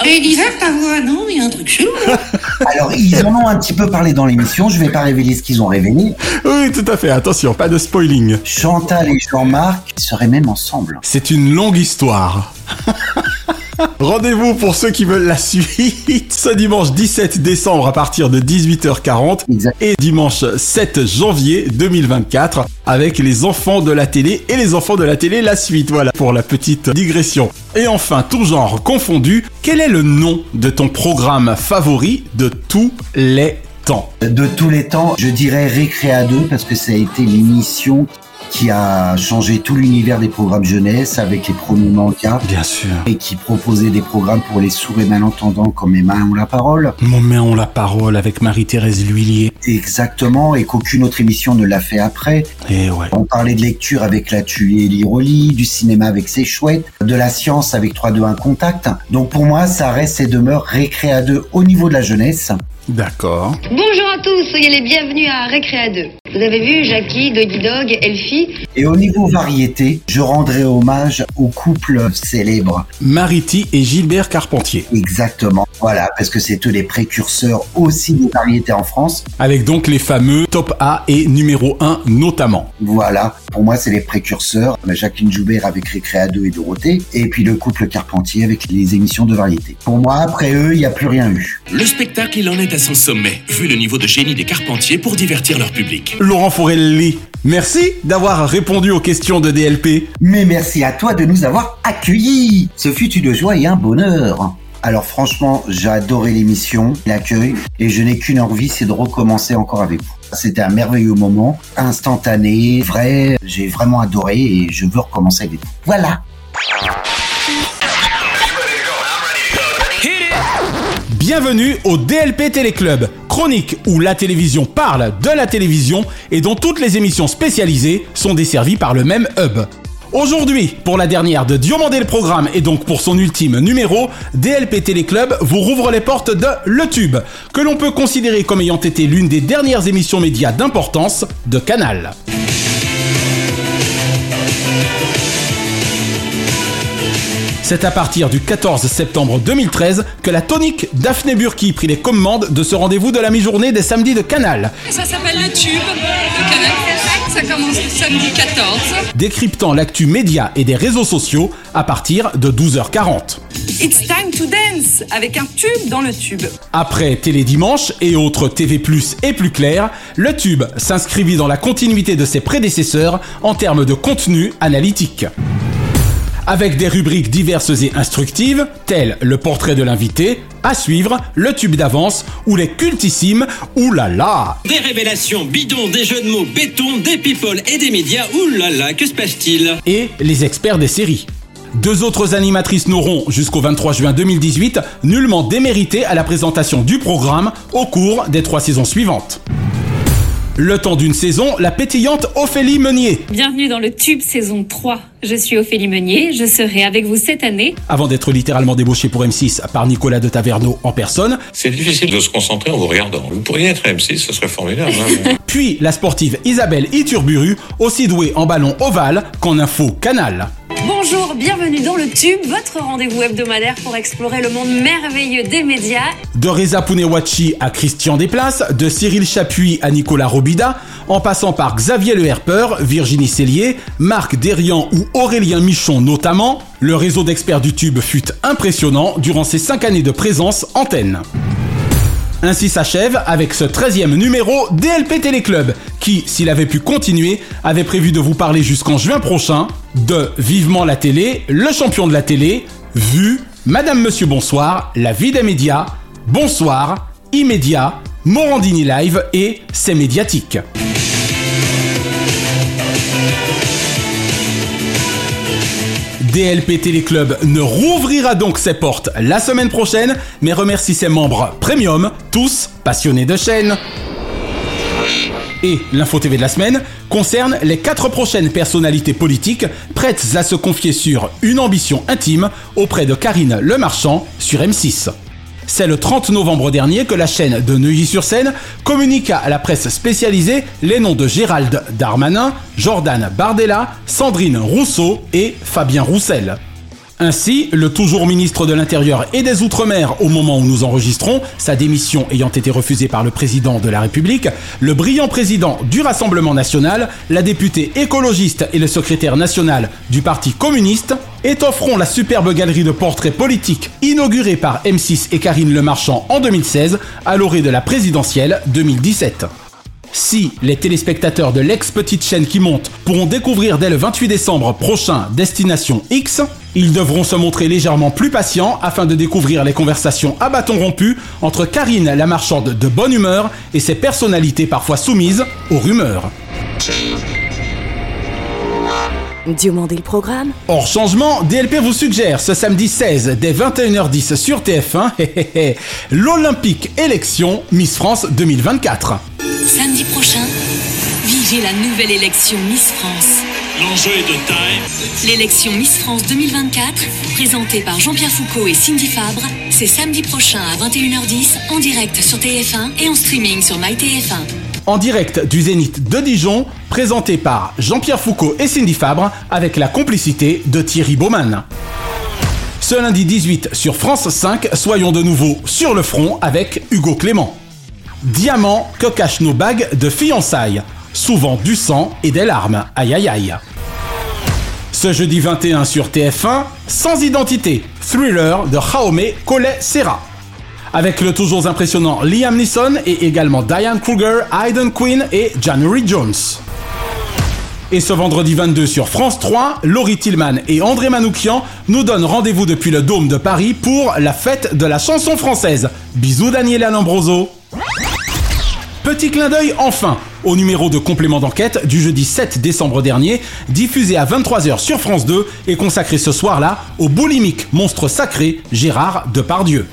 Lisa, ta voix, non? Il y a un truc chelou. [laughs] Alors, ils en ont un petit peu parlé dans l'émission, je vais pas révéler ce qu'ils ont révélé. Oui, tout à fait, attention, pas de spoiling. Chantal et Jean-Marc seraient même ensemble. C'est une longue histoire. [laughs] Rendez-vous pour ceux qui veulent la suite ce dimanche 17 décembre à partir de 18h40 et dimanche 7 janvier 2024 avec les enfants de la télé et les enfants de la télé la suite. Voilà pour la petite digression. Et enfin, tout genre confondu, quel est le nom de ton programme favori de tous les temps? De tous les temps, je dirais Récréa 2 parce que ça a été l'émission qui a changé tout l'univers des programmes jeunesse avec les premiers mangas. Bien sûr. Et qui proposait des programmes pour les sourds et malentendants comme Mes mains ont la parole. Mon main ont la parole avec Marie-Thérèse Lhuillier. Exactement, et qu'aucune autre émission ne l'a fait après. Et ouais. On parlait de lecture avec la tuée l'Iroli, du cinéma avec ses chouettes, de la science avec 3-2-1 Contact. Donc pour moi, ça reste et demeure récré à deux au niveau de la jeunesse. D'accord. Bonjour à tous, soyez les bienvenus à Récréa 2. Vous avez vu Jackie, Doggy Dog, Elfie Et au niveau variété, je rendrai hommage au couple célèbre. Mariti et Gilbert Carpentier. Exactement. Voilà, parce que c'est eux les précurseurs aussi des variétés en France. Avec donc les fameux top A et numéro 1 notamment. Voilà, pour moi c'est les précurseurs. Jacqueline Joubert avec Récréa 2 et Dorothée. Et puis le couple Carpentier avec les émissions de variété. Pour moi, après eux, il n'y a plus rien eu. Le spectacle, il en est à son sommet, vu le niveau de génie des Carpentiers pour divertir leur public. Laurent Forelli, merci d'avoir répondu aux questions de DLP. Mais merci à toi de nous avoir accueillis. Ce fut une joie et un bonheur. Alors franchement, j'ai adoré l'émission, l'accueil, et je n'ai qu'une envie, c'est de recommencer encore avec vous. C'était un merveilleux moment, instantané, vrai, j'ai vraiment adoré et je veux recommencer avec vous. Voilà. Bienvenue au DLP Téléclub, chronique où la télévision parle de la télévision et dont toutes les émissions spécialisées sont desservies par le même hub. Aujourd'hui, pour la dernière de Diomandé le programme et donc pour son ultime numéro, DLP Téléclub vous rouvre les portes de Le Tube, que l'on peut considérer comme ayant été l'une des dernières émissions médias d'importance de Canal. C'est à partir du 14 septembre 2013 que la tonique Daphné Burki prit les commandes de ce rendez-vous de la mi-journée des samedis de Canal. Ça s'appelle le tube de Canal. Ça commence le samedi 14. Décryptant l'actu média et des réseaux sociaux à partir de 12h40. It's time to dance avec un tube dans le tube. Après Télé Dimanche et autres TV+, et plus clair, le tube s'inscrivit dans la continuité de ses prédécesseurs en termes de contenu analytique avec des rubriques diverses et instructives, telles le portrait de l'invité, à suivre, le tube d'avance ou les cultissimes Oulala. Des révélations bidons, des jeux de mots béton, des people et des médias, oulala, que se passe-t-il? Et les experts des séries. Deux autres animatrices n'auront, jusqu'au 23 juin 2018, nullement démérité à la présentation du programme au cours des trois saisons suivantes. Le temps d'une saison, la pétillante Ophélie Meunier. Bienvenue dans le Tube saison 3. Je suis Ophélie Meunier, je serai avec vous cette année. Avant d'être littéralement débauchée pour M6 par Nicolas de Taverneau en personne. C'est difficile de se concentrer en vous regardant. Vous pourriez être M6, ce serait formidable. Hein Puis la sportive Isabelle Iturburu, aussi douée en ballon ovale qu'en info canal. Bonjour, bienvenue dans le Tube, votre rendez-vous hebdomadaire pour explorer le monde merveilleux des médias. De Reza Pounewachi à Christian Desplaces, de Cyril Chapuis à Nicolas Robida, en passant par Xavier Le Herper, Virginie Cellier, Marc Derian ou Aurélien Michon notamment, le réseau d'experts du Tube fut impressionnant durant ses 5 années de présence antenne. Ainsi s'achève avec ce 13e numéro DLP Téléclub qui, s'il avait pu continuer, avait prévu de vous parler jusqu'en juin prochain de Vivement la télé, le champion de la télé, Vue, Madame Monsieur Bonsoir, La vie des médias, Bonsoir, Immédiat, Morandini Live et C'est médiatique. DLP Téléclub ne rouvrira donc ses portes la semaine prochaine, mais remercie ses membres premium, tous passionnés de chaîne. Et l'info TV de la semaine concerne les quatre prochaines personnalités politiques prêtes à se confier sur une ambition intime auprès de Karine Lemarchand sur M6. C'est le 30 novembre dernier que la chaîne de Neuilly-sur-Seine communiqua à la presse spécialisée les noms de Gérald Darmanin, Jordan Bardella, Sandrine Rousseau et Fabien Roussel. Ainsi, le toujours ministre de l'Intérieur et des Outre-mer au moment où nous enregistrons, sa démission ayant été refusée par le président de la République, le brillant président du Rassemblement national, la députée écologiste et le secrétaire national du Parti communiste, étofferont la superbe galerie de portraits politiques inaugurée par M6 et Karine Le Marchand en 2016 à l'orée de la présidentielle 2017. Si les téléspectateurs de l'ex-petite chaîne qui monte pourront découvrir dès le 28 décembre prochain Destination X, ils devront se montrer légèrement plus patients afin de découvrir les conversations à bâton rompu entre Karine la marchande de bonne humeur et ses personnalités parfois soumises aux rumeurs. Dieu m'en le programme. Hors changement, DLP vous suggère ce samedi 16 dès 21h10 sur TF1 [laughs] l'Olympique élection Miss France 2024. Samedi prochain, vivez la nouvelle élection Miss France. L'enjeu est de taille. L'élection Miss France 2024, présentée par Jean-Pierre Foucault et Cindy Fabre, c'est samedi prochain à 21h10 en direct sur TF1 et en streaming sur MyTF1. En direct du Zénith de Dijon, présenté par Jean-Pierre Foucault et Cindy Fabre avec la complicité de Thierry Baumann. Ce lundi 18 sur France 5, soyons de nouveau sur le front avec Hugo Clément. Diamant que cachent nos bagues de fiançailles souvent du sang et des larmes. Aïe aïe aïe. Ce jeudi 21 sur TF1, Sans identité, thriller de Jaume Collet Serra. Avec le toujours impressionnant Liam Neeson et également Diane Kruger, Hayden Quinn et January Jones. Et ce vendredi 22 sur France 3, Laurie Tillman et André Manoukian nous donnent rendez-vous depuis le Dôme de Paris pour la fête de la chanson française. Bisous Daniel Alambroso. Petit clin d'œil enfin au numéro de complément d'enquête du jeudi 7 décembre dernier, diffusé à 23h sur France 2 et consacré ce soir-là au boulimique monstre sacré Gérard Depardieu.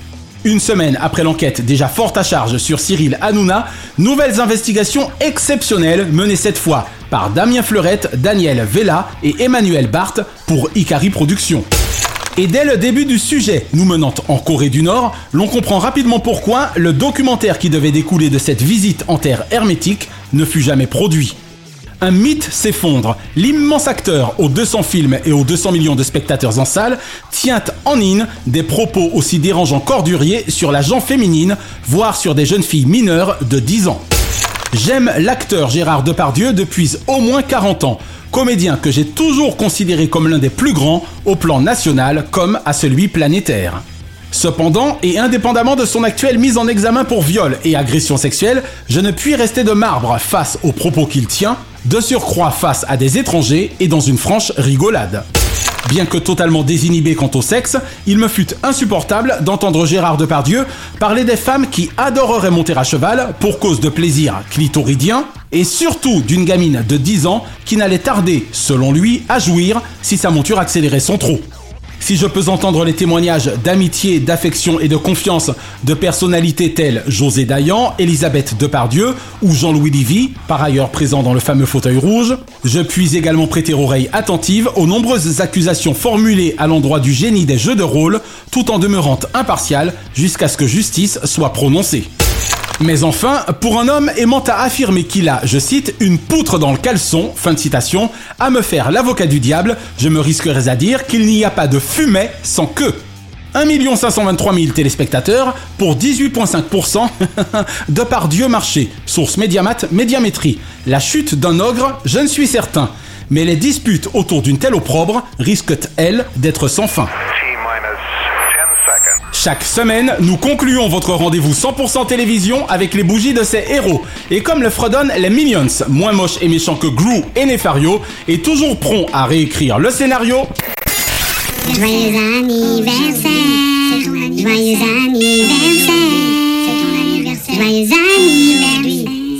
Une semaine après l'enquête déjà forte à charge sur Cyril Hanouna, nouvelles investigations exceptionnelles menées cette fois par Damien Fleurette, Daniel Vella et Emmanuel Barthes pour Ikari Productions. Et dès le début du sujet, nous menant en Corée du Nord, l'on comprend rapidement pourquoi le documentaire qui devait découler de cette visite en terre hermétique ne fut jamais produit. Un mythe s'effondre. L'immense acteur aux 200 films et aux 200 millions de spectateurs en salle tient en in des propos aussi dérangeants qu'orduriers sur la gent féminine, voire sur des jeunes filles mineures de 10 ans. J'aime l'acteur Gérard Depardieu depuis au moins 40 ans comédien que j'ai toujours considéré comme l'un des plus grands au plan national comme à celui planétaire. Cependant, et indépendamment de son actuelle mise en examen pour viol et agression sexuelle, je ne puis rester de marbre face aux propos qu'il tient, de surcroît face à des étrangers et dans une franche rigolade. Bien que totalement désinhibé quant au sexe, il me fut insupportable d'entendre Gérard Depardieu parler des femmes qui adoreraient monter à cheval pour cause de plaisir clitoridien, et surtout d'une gamine de 10 ans qui n'allait tarder, selon lui, à jouir si sa monture accélérait son trot. Si je peux entendre les témoignages d'amitié, d'affection et de confiance de personnalités telles José Dayan, Elisabeth Depardieu ou Jean-Louis Livy, par ailleurs présent dans le fameux fauteuil rouge, je puis également prêter oreille attentive aux nombreuses accusations formulées à l'endroit du génie des jeux de rôle, tout en demeurant impartial jusqu'à ce que justice soit prononcée. Mais enfin, pour un homme aimant à affirmer qu'il a, je cite, une poutre dans le caleçon, fin de citation, à me faire l'avocat du diable, je me risquerais à dire qu'il n'y a pas de fumée sans queue. 1 523 000 téléspectateurs pour 18,5% [laughs] de par Dieu marché. Source Médiamat, Médiamétrie. La chute d'un ogre, je ne suis certain. Mais les disputes autour d'une telle opprobre risquent, elles, d'être sans fin. Chaque semaine, nous concluons votre rendez-vous 100% télévision avec les bougies de ces héros. Et comme le fredonnent les Minions, moins moches et méchants que Gru et Nefario, et toujours prompt à réécrire le scénario. Joyeux anniversaire, joyeux anniversaire, c'est joyeux anniversaire,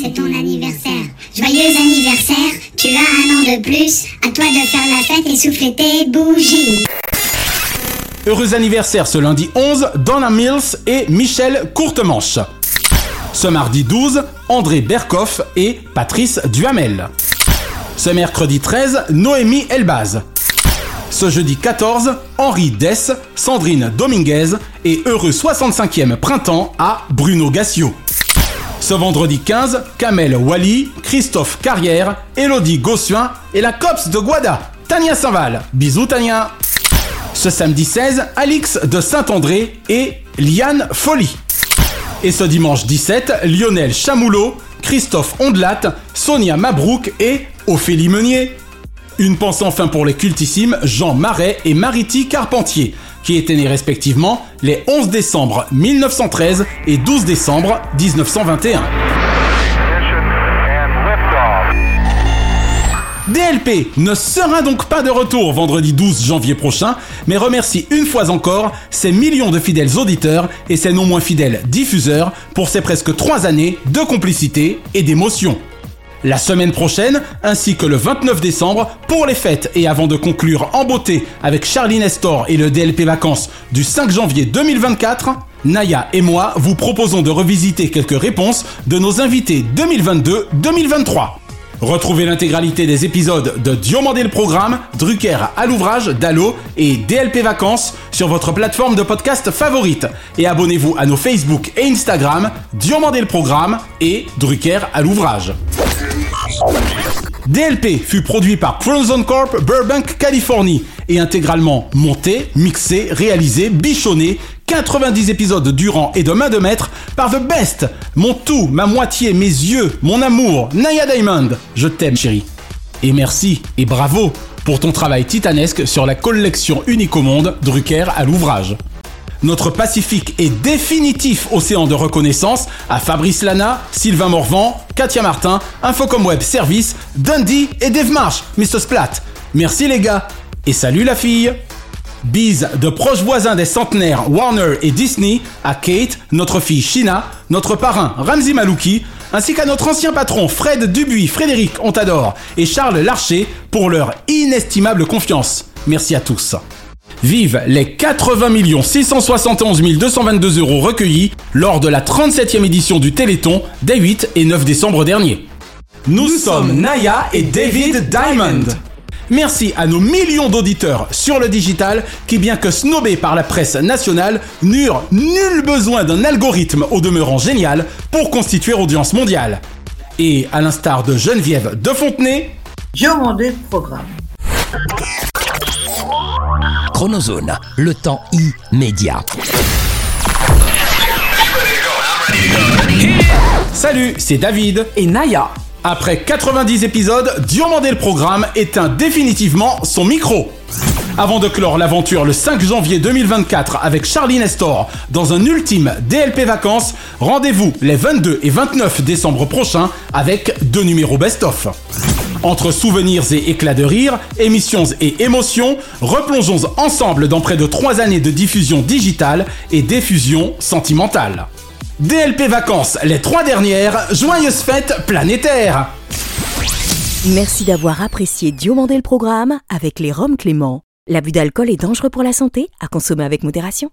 c'est ton anniversaire, joyeux anniversaire, tu as un an de plus, à toi de faire la fête et souffler tes bougies. Heureux anniversaire ce lundi 11, Donna Mills et Michel Courtemanche. Ce mardi 12, André Berkoff et Patrice Duhamel. Ce mercredi 13, Noémie Elbaz. Ce jeudi 14, Henri Dess, Sandrine Dominguez et heureux 65e printemps à Bruno Gassio. Ce vendredi 15, Kamel Wally, Christophe Carrière, Elodie Gossuin et la COPS de Guada, Tania Saint-Val. Bisous Tania ce samedi 16, Alix de Saint-André et Liane Folly. Et ce dimanche 17, Lionel Chamoulot, Christophe Ondelat, Sonia Mabrouk et Ophélie Meunier. Une pensée enfin pour les cultissimes Jean Marais et Mariti Carpentier, qui étaient nés respectivement les 11 décembre 1913 et 12 décembre 1921. DLP ne sera donc pas de retour vendredi 12 janvier prochain, mais remercie une fois encore ses millions de fidèles auditeurs et ses non moins fidèles diffuseurs pour ces presque trois années de complicité et d'émotion. La semaine prochaine, ainsi que le 29 décembre, pour les fêtes et avant de conclure en beauté avec Charlie Nestor et le DLP Vacances du 5 janvier 2024, Naya et moi vous proposons de revisiter quelques réponses de nos invités 2022-2023. Retrouvez l'intégralité des épisodes de Diomandé le Programme, Drucker à l'ouvrage, Dallo et DLP Vacances sur votre plateforme de podcast favorite. Et abonnez-vous à nos Facebook et Instagram, Diomandé le Programme et Drucker à l'ouvrage. DLP fut produit par Chromosome Corp Burbank, Californie et intégralement monté, mixé, réalisé, bichonné 90 épisodes durant et de main de maître par The Best, mon tout, ma moitié, mes yeux, mon amour, Naya Diamond. Je t'aime chérie. Et merci et bravo pour ton travail titanesque sur la collection unique au monde Drucker à l'ouvrage. Notre pacifique et définitif océan de reconnaissance à Fabrice Lana, Sylvain Morvan, Katia Martin, Infocom Web Service, Dundee et Dave Marsh, Mr. Splat. Merci les gars et salut la fille Bise de proches voisins des centenaires Warner et Disney à Kate, notre fille Shina, notre parrain Ramzi Malouki, ainsi qu'à notre ancien patron Fred Dubuis, Frédéric, on t'adore, et Charles Larcher pour leur inestimable confiance. Merci à tous. Vive les 80 671 222 euros recueillis lors de la 37e édition du Téléthon des 8 et 9 décembre dernier. Nous, sommes Naya et David Diamond. Merci à nos millions d'auditeurs sur le digital qui, bien que snobés par la presse nationale, n'eurent nul besoin d'un algorithme au demeurant génial pour constituer audience mondiale. Et à l'instar de Geneviève de Fontenay, Diomandé le programme. Chronozone, le temps immédiat. Salut, c'est David et Naya. Après 90 épisodes, Diomandé le programme éteint définitivement son micro. Avant de clore l'aventure le 5 janvier 2024 avec Charlie Nestor dans un ultime DLP vacances, rendez-vous les 22 et 29 décembre prochains avec deux numéros best-of. Entre souvenirs et éclats de rire, émissions et émotions, replongeons ensemble dans près de 3 années de diffusion digitale et diffusion sentimentale. DLP Vacances, les trois dernières, joyeuses fêtes planétaires Merci d'avoir apprécié Diomandé le programme avec les Roms Clément. L'abus d'alcool est dangereux pour la santé, à consommer avec modération.